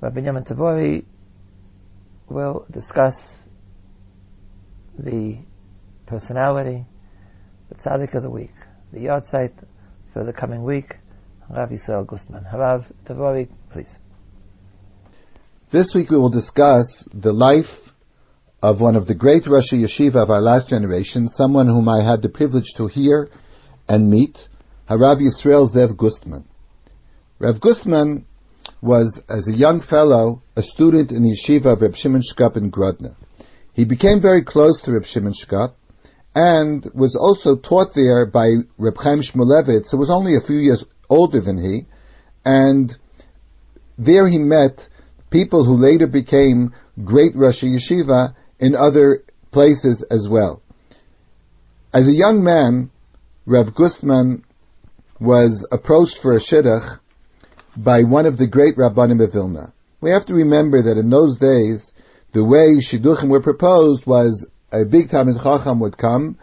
Rabbi Yaman Tavori will discuss the personality, the tzaddik of the week, the yahrzeit for the coming week, Rav Yisrael Gustman. Harav Tavori, please. This week we will discuss the life of one of the great Rosh Yeshiva of our last generation, someone whom I had the privilege to hear and meet, Harav Yisrael Zev Gustman. Rav Gustman was, as a young fellow, a student in the yeshiva of Reb Shimon Shkop in Grodno. He became very close to Reb Shimon Shkop and was also taught there by Reb Chaim Shmulevitz, who was only a few years older than he, and there he met people who later became great Rosh Yeshiva in other places as well. As a young man, Rav Gustman was approached for a shidduch by one of the great Rabbanim of Vilna. We have to remember that in those days, the way shidduchim were proposed was a big Talmid Chacham would come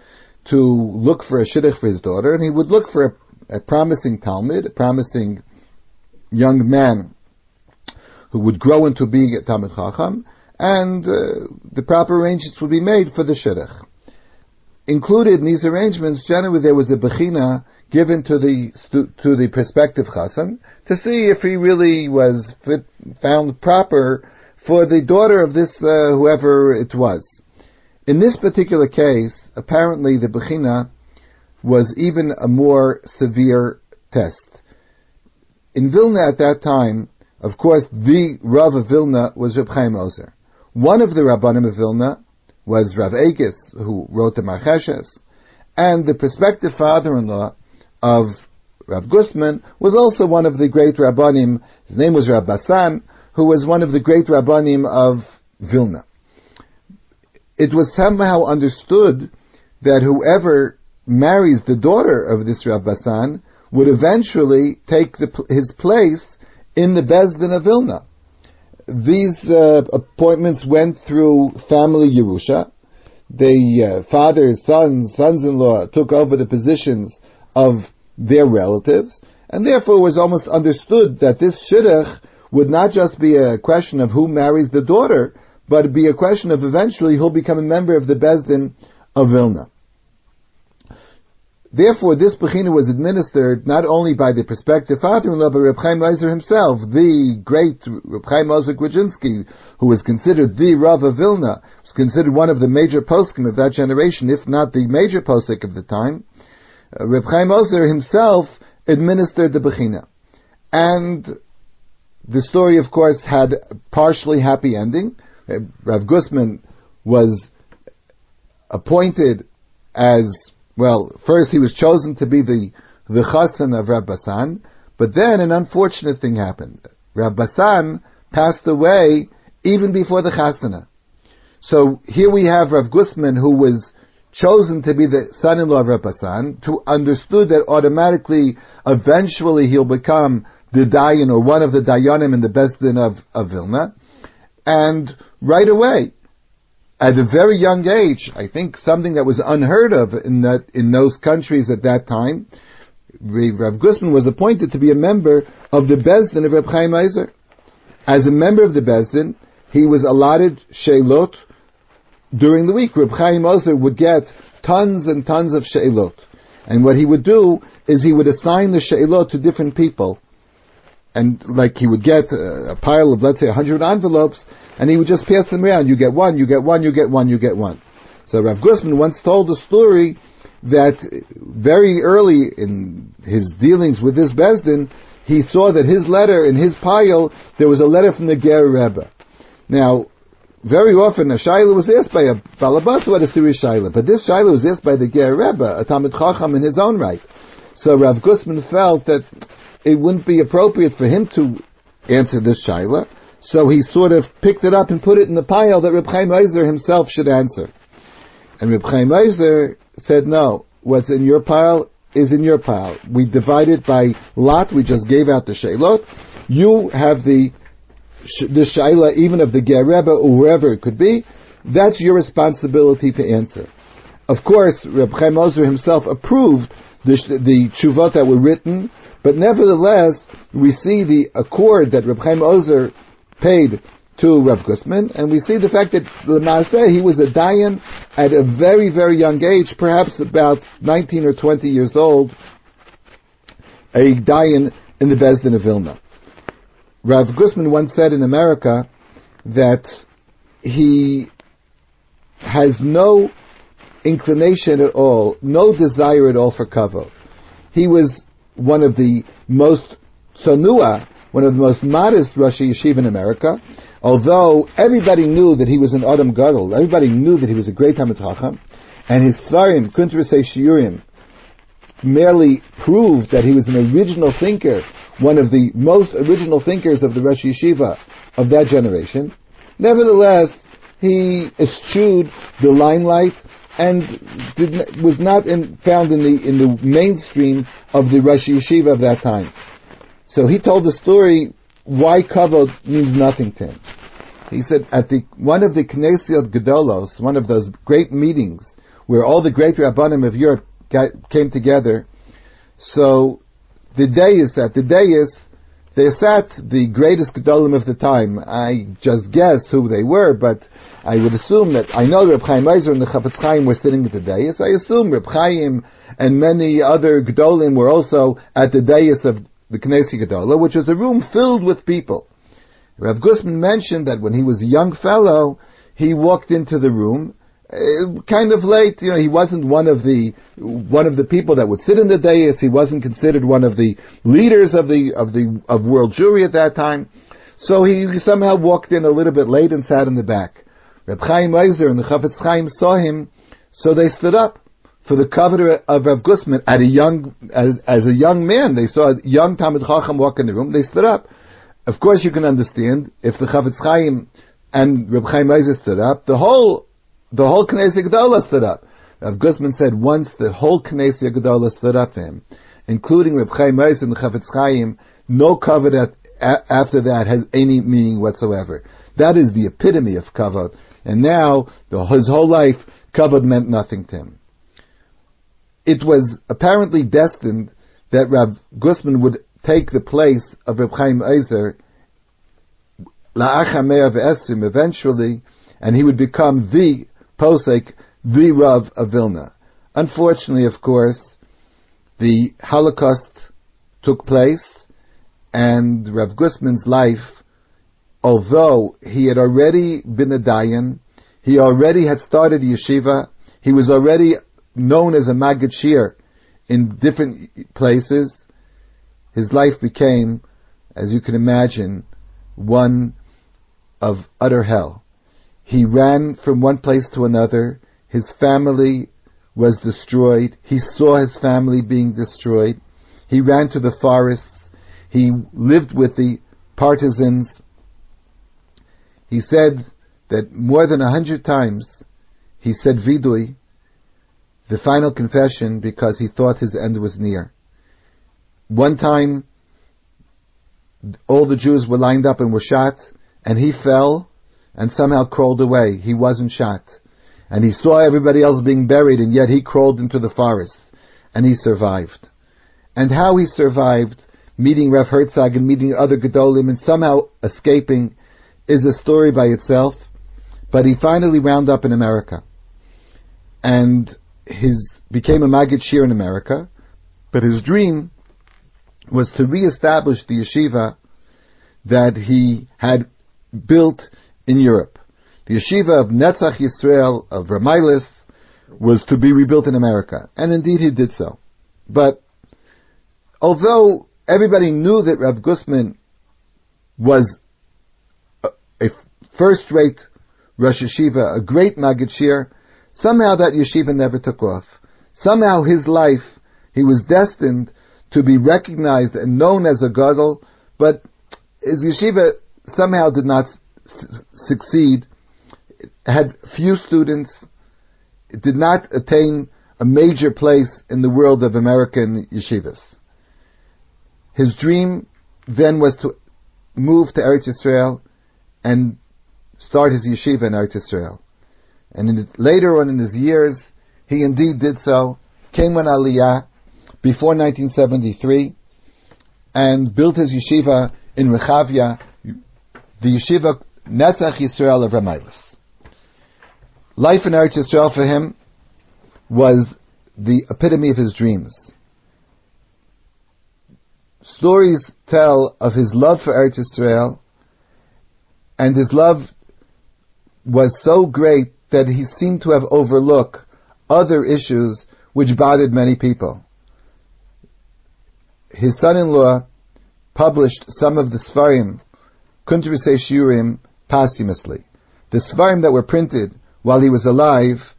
to look for a shidduch for his daughter, and he would look for a, a promising Talmud, a promising young man who would grow into being a Talmid Chacham, and uh, the proper arrangements would be made for the shidduch. Included in these arrangements, generally there was a bechina given to the to the prospective chassan to see if he really was fit, found proper for the daughter of this uh, whoever it was. In this particular case, apparently the bechina was even a more severe test. In Vilna at that time, of course, the Rav of Vilna was Reb Chaim Ozer. One of the Rabbanim of Vilna was Rav Egis, who wrote the Marcheshes, and the prospective father-in-law of Rav Gustman was also one of the great Rabbanim. His name was Rav Basan, who was one of the great Rabbanim of Vilna. It was somehow understood that whoever marries the daughter of this Rav Basan would eventually take the, his place in the Bezdin of Vilna. These uh, appointments went through family Yerusha. The uh, fathers, sons, sons-in-law took over the positions of their relatives, and therefore it was almost understood that this shidduch would not just be a question of who marries the daughter, but be a question of eventually who'll become a member of the Bezdin of Vilna. Therefore, this Bechina was administered not only by the prospective father-in-law, but Reb Chaim Ozer himself, the great Reb Chaim Ozer who was considered the Rav of Vilna, was considered one of the major poskim of that generation, if not the major posik of the time. Uh, Reb Chaim Ozer himself administered the Bechina. And the story, of course, had a partially happy ending. Uh, Rav Gustman was appointed as well, first he was chosen to be the, the chassan of Rav Basan, but then an unfortunate thing happened. Rav Basan passed away even before the chasana. So here we have Rav Gustman who was chosen to be the son-in-law of Rav Basan, to understood that automatically, eventually he'll become the Dayan or one of the Dayanim in the Besdin of, of Vilna. And right away, at a very young age, I think something that was unheard of in that, in those countries at that time, Rav Gustman was appointed to be a member of the Bezdin of Reb Chaim Ozer. As a member of the Bezdin, he was allotted Sheilot during the week. Reb Chaim Ozer would get tons and tons of Sheilot. And what he would do is he would assign the Sheilot to different people. And like he would get a, a pile of, let's say, 100 envelopes, and he would just pass them around. You get one, you get one, you get one, you get one. So Rav Gustman once told a story that very early in his dealings with this Besdin, he saw that his letter, in his pile, there was a letter from the Ger Rebbe. Now, very often a Shaila was asked by a Balabas what a serious Shaila, but this Shaila was asked by the Ger Rebbe, a Talmid Chacham in his own right. So Rav Gustman felt that it wouldn't be appropriate for him to answer this Shaila, so he sort of picked it up and put it in the pile that Reb Chaim Ozer himself should answer. And Reb Chaim Ozer said, no, what's in your pile is in your pile. We divided by lot, we just gave out the Shailot. You have the, the Shaila, even of the Ger Rebbe or whoever it could be. That's your responsibility to answer. Of course, Reb Chaim Ozer himself approved the, the tshuvot that were written, but nevertheless, we see the accord that Reb Chaim Ozer paid to Rav Gustman, and we see the fact that Lamase, he was a Dayan at a very, very young age, perhaps about 19 or 20 years old, a Dayan in the Bezdin of Vilna. Rav Gustman once said in America that he has no inclination at all, no desire at all for kavod. He was one of the most sanua, one of the most modest Rosh Yeshiva in America, although everybody knew that he was an Adam Gadol, everybody knew that he was a great Talmid Chacham, and his Svarim, Kuntrasei Shiurim, merely proved that he was an original thinker, one of the most original thinkers of the Rosh Yeshiva of that generation. Nevertheless, he eschewed the limelight and did, was not in, found in the in the mainstream of the Rosh Yeshiva of that time. So he told the story why kavod means nothing to him. He said at the one of the Knesiot Gedolos, one of those great meetings where all the great rabbanim of Europe got, came together. So the day is that the day is they sat the greatest Gedolim of the time. I just guess who they were, but I would assume that, I know Reb Chaim Eiser and the Chafetz Chaim were sitting at the dais. I assume Reb Chaim and many other Gedolim were also at the dais of the Knesset Gedolah, which is a room filled with people. Rav Gustman mentioned that when he was a young fellow, he walked into the room uh, kind of late. You know, he wasn't one of the one of the people that would sit in the dais. He wasn't considered one of the leaders of the of the of world Jewry at that time. So he somehow walked in a little bit late and sat in the back. Reb Chaim Eiser and the Chafetz Chaim saw him, so they stood up for the cover of Rav Gustman at a young as, as a young man. They saw a young Talmid Chacham walk in the room. They stood up. Of course, you can understand if the Chafetz Chaim and Reb Chaim Eiser stood up, the whole the whole Knesset Gedolah stood up. Rav Gustman said once the whole Knesset Gedolah stood up for him, including Reb Chaim Meis and the Chafetz Chaim, no kavod after that has any meaning whatsoever. That is the epitome of kavod. And now, the, his whole life, kavod meant nothing to him. It was apparently destined that Rav Gustman would take the place of Reb Chaim Eiser la'achamei eventually, and he would become the Posek, the Rav of Vilna. Unfortunately, of course, the Holocaust took place, and Rav Gustman's life, although he had already been a Dayan, he already had started yeshiva, he was already known as a Maggid Shir in different places, his life became, as you can imagine, one of utter hell. He ran from one place to another. His family was destroyed. He saw his family being destroyed. He ran to the forests. He lived with the partisans. He said that more than a hundred times he said vidui, the final confession, because he thought his end was near. One time, all the Jews were lined up and were shot, and he fell, and somehow crawled away. He wasn't shot. And he saw everybody else being buried and yet he crawled into the forest and he survived. And how he survived, meeting Rav Herzog and meeting other Gedolim and somehow escaping is a story by itself. But he finally wound up in America. And his, became a Maggid Shir in America. But his dream was to reestablish the yeshiva that he had built in Europe. The yeshiva of Netzach Yisrael of Ramailis was to be rebuilt in America, and indeed he did so. But although everybody knew that Rav Gustman was a, a first-rate Rosh Yeshiva, a great Maggid Shir, somehow that yeshiva never took off. Somehow his life, he was destined to be recognized and known as a gadol, but his yeshiva somehow did not succeed, It had few students, It did not attain a major place in the world of American yeshivas. His dream then was to move to Eretz Yisrael and start his yeshiva in Eretz Yisrael. And in, later on in his years, he indeed did so, came on Aliyah before 1973, and built his yeshiva in Rechavia, the yeshiva Netzach Yisrael of Ramailis. Life in Eretz Yisrael for him was the epitome of his dreams. Stories tell of his love for Eretz Yisrael, and his love was so great that he seemed to have overlooked other issues which bothered many people. His son-in-law published some of the Svarim, Kuntrusei Shiurim, posthumously. The Svarim that were printed while he was alive,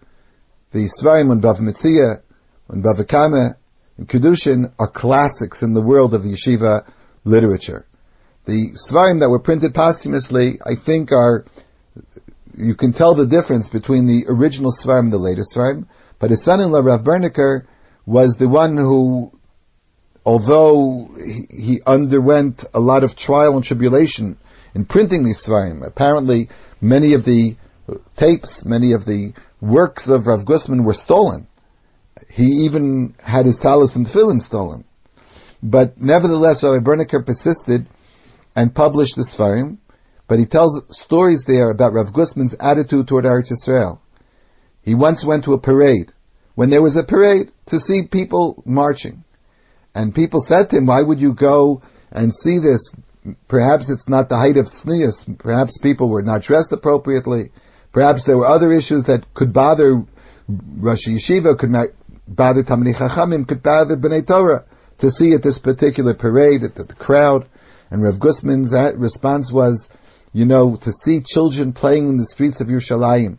the Svarim on Bava Metzia, on Kama, and Kedushin are classics in the world of yeshiva literature. The Svarim that were printed posthumously, I think are, you can tell the difference between the original Svarim and the latest Svarim, but his son-in-law, Rav Bernecker, was the one who, although he, underwent a lot of trial and tribulation in printing these Svarim, apparently many of the tapes, many of the works of Rav Gustman were stolen. He even had his talus and tefillin stolen. But nevertheless, Rabbi Bernecker persisted and published the Svarim, but he tells stories there about Rav Gustman's attitude toward Eretz Yisrael. He once went to a parade, when there was a parade, to see people marching. And people said to him, why would you go and see this? Perhaps it's not the height of tznius. Perhaps people were not dressed appropriately. Perhaps there were other issues that could bother Rosh Yeshiva, could bother Talmidei Chachamim, could bother Bnei Torah to see at this particular parade, at the, the crowd. And Rav Gustman's response was, you know, to see children playing in the streets of Yerushalayim,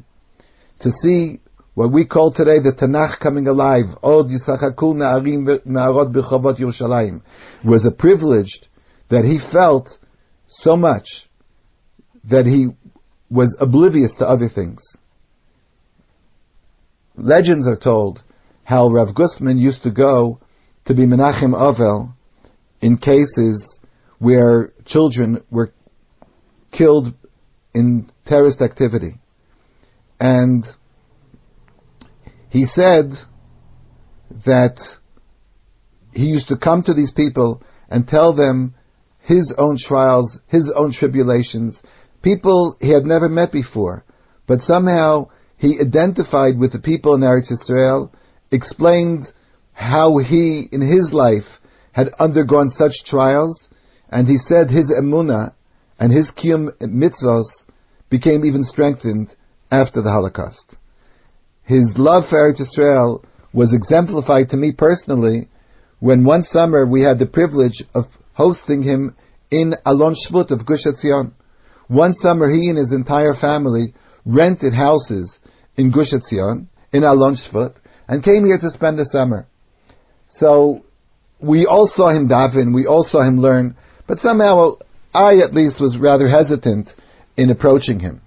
to see what we call today the Tanakh coming alive, Od Yisachakul Na'arim Na'arot B'chavot Yerushalayim, was a privilege that he felt so much that he was oblivious to other things. Legends are told how Rav Gustman used to go to be Menachem Avel in cases where children were killed in terrorist activity. And he said that he used to come to these people and tell them his own trials, his own tribulations, people he had never met before, but somehow he identified with the people in Eretz Israel, explained how he, in his life, had undergone such trials, and he said his emuna and his kiyum mitzvos became even strengthened after the Holocaust. His love for Eretz Israel was exemplified to me personally when one summer we had the privilege of hosting him in Alon Shvut of Gush Etzion. One summer, he and his entire family rented houses in Gush Etzion, in Alon Shvut, and came here to spend the summer. So, we all saw him daven, we all saw him learn, but somehow I at least was rather hesitant in approaching him.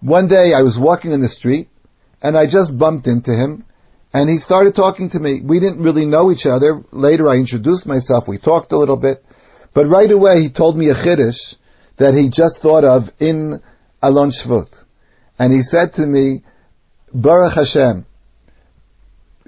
One day I was walking in the street, and I just bumped into him, and he started talking to me. We didn't really know each other. Later I introduced myself, we talked a little bit, but right away he told me a chiddush that he just thought of in Alon Shvut. And he said to me, Baruch Hashem,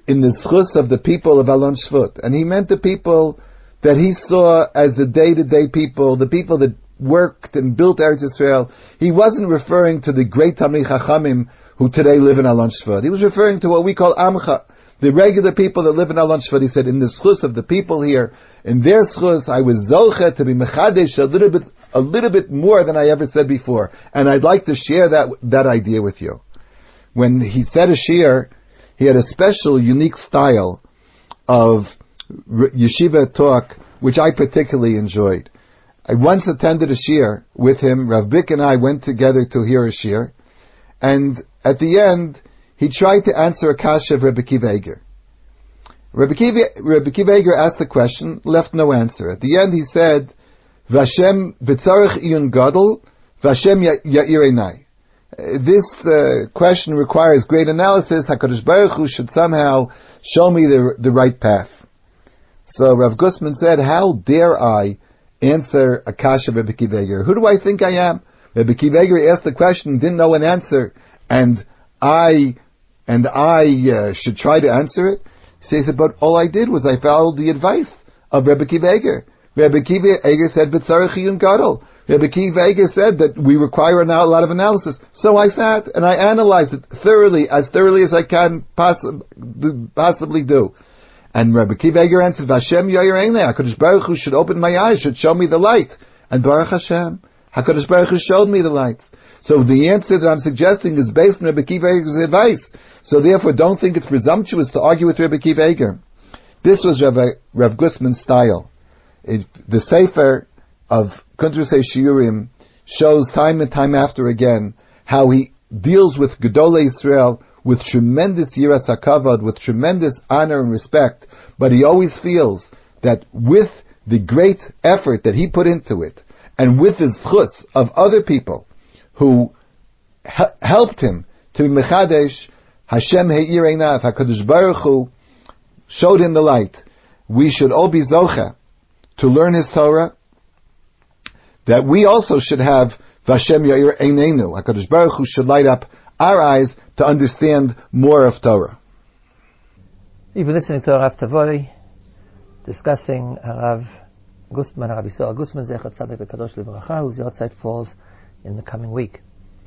in the schus of the people of Alon Shvut. And he meant the people that he saw as the day-to-day people, the people that worked and built Eretz Israel. He wasn't referring to the great Talmidei Chachamim who today live in Alon Shvut. He was referring to what we call Amcha, the regular people that live in Alon Shvut. He said, in the schus of the people here, in their schus, I was zoche to be mechadesh a little bit a little bit more than I ever said before. And I'd like to share that, that idea with you. When he said a shir, he had a special, unique style of yeshiva talk, which I particularly enjoyed. I once attended a shir with him. Rav Bick and I went together to hear a shir. And at the end, he tried to answer a kasha of Rebbe Kiva Eger. Rebbe Rebbe asked the question, left no answer. At the end, he said, Vashem v'tzarech iyun gadol, Vashem ya'ir This uh, question requires great analysis. Hakadosh Baruch Hu should somehow show me the the right path. So Rav Gustman said, "How dare I answer a kasha Rebbe Kiva Eger? Who do I think I am?" Rebbe Kiva Eger asked the question, didn't know an answer, and I and I uh, should try to answer it. So he said, "But all I did was I followed the advice of Rebbe Kiva Eger." Rabbi Kiva Eger said, gadol. Rabbi Kiva Eger said that we require a lot of analysis. So I sat and I analyzed it thoroughly, as thoroughly as I can possibly do. And Rabbi Kiva Eger answered, Vashem Yair Einei, HaKadosh Baruch Hu should open my eyes, should show me the light. And Baruch Hashem, HaKadosh Baruch Hu showed me the light. So the answer that I'm suggesting is based on Rabbi Kiva Eger's advice. So therefore don't think it's presumptuous to argue with Rabbi Kiva Eger. This was Rav, Rav style. It, the Sefer of Kuntrusei Shiurim shows time and time after again how he deals with Gedolei Israel with tremendous yiras hakavod, with tremendous honor and respect, but he always feels that with the great effort that he put into it, and with the zchus of other people who he- helped him to be mechadesh, Hashem he'ir HaKadosh Baruch Hu showed him the light. We should all be zocha to learn his Torah, that we also should have Vashem Yair Einenu. HaKadosh Baruch Hu should light up our eyes to understand more of Torah. You've been listening to Rav Tavori discussing Rav Gustman, Rav Yisrael Gustman, Zechat Tzaddik Kadosh Livracha, whose yahrzeit falls in the coming week.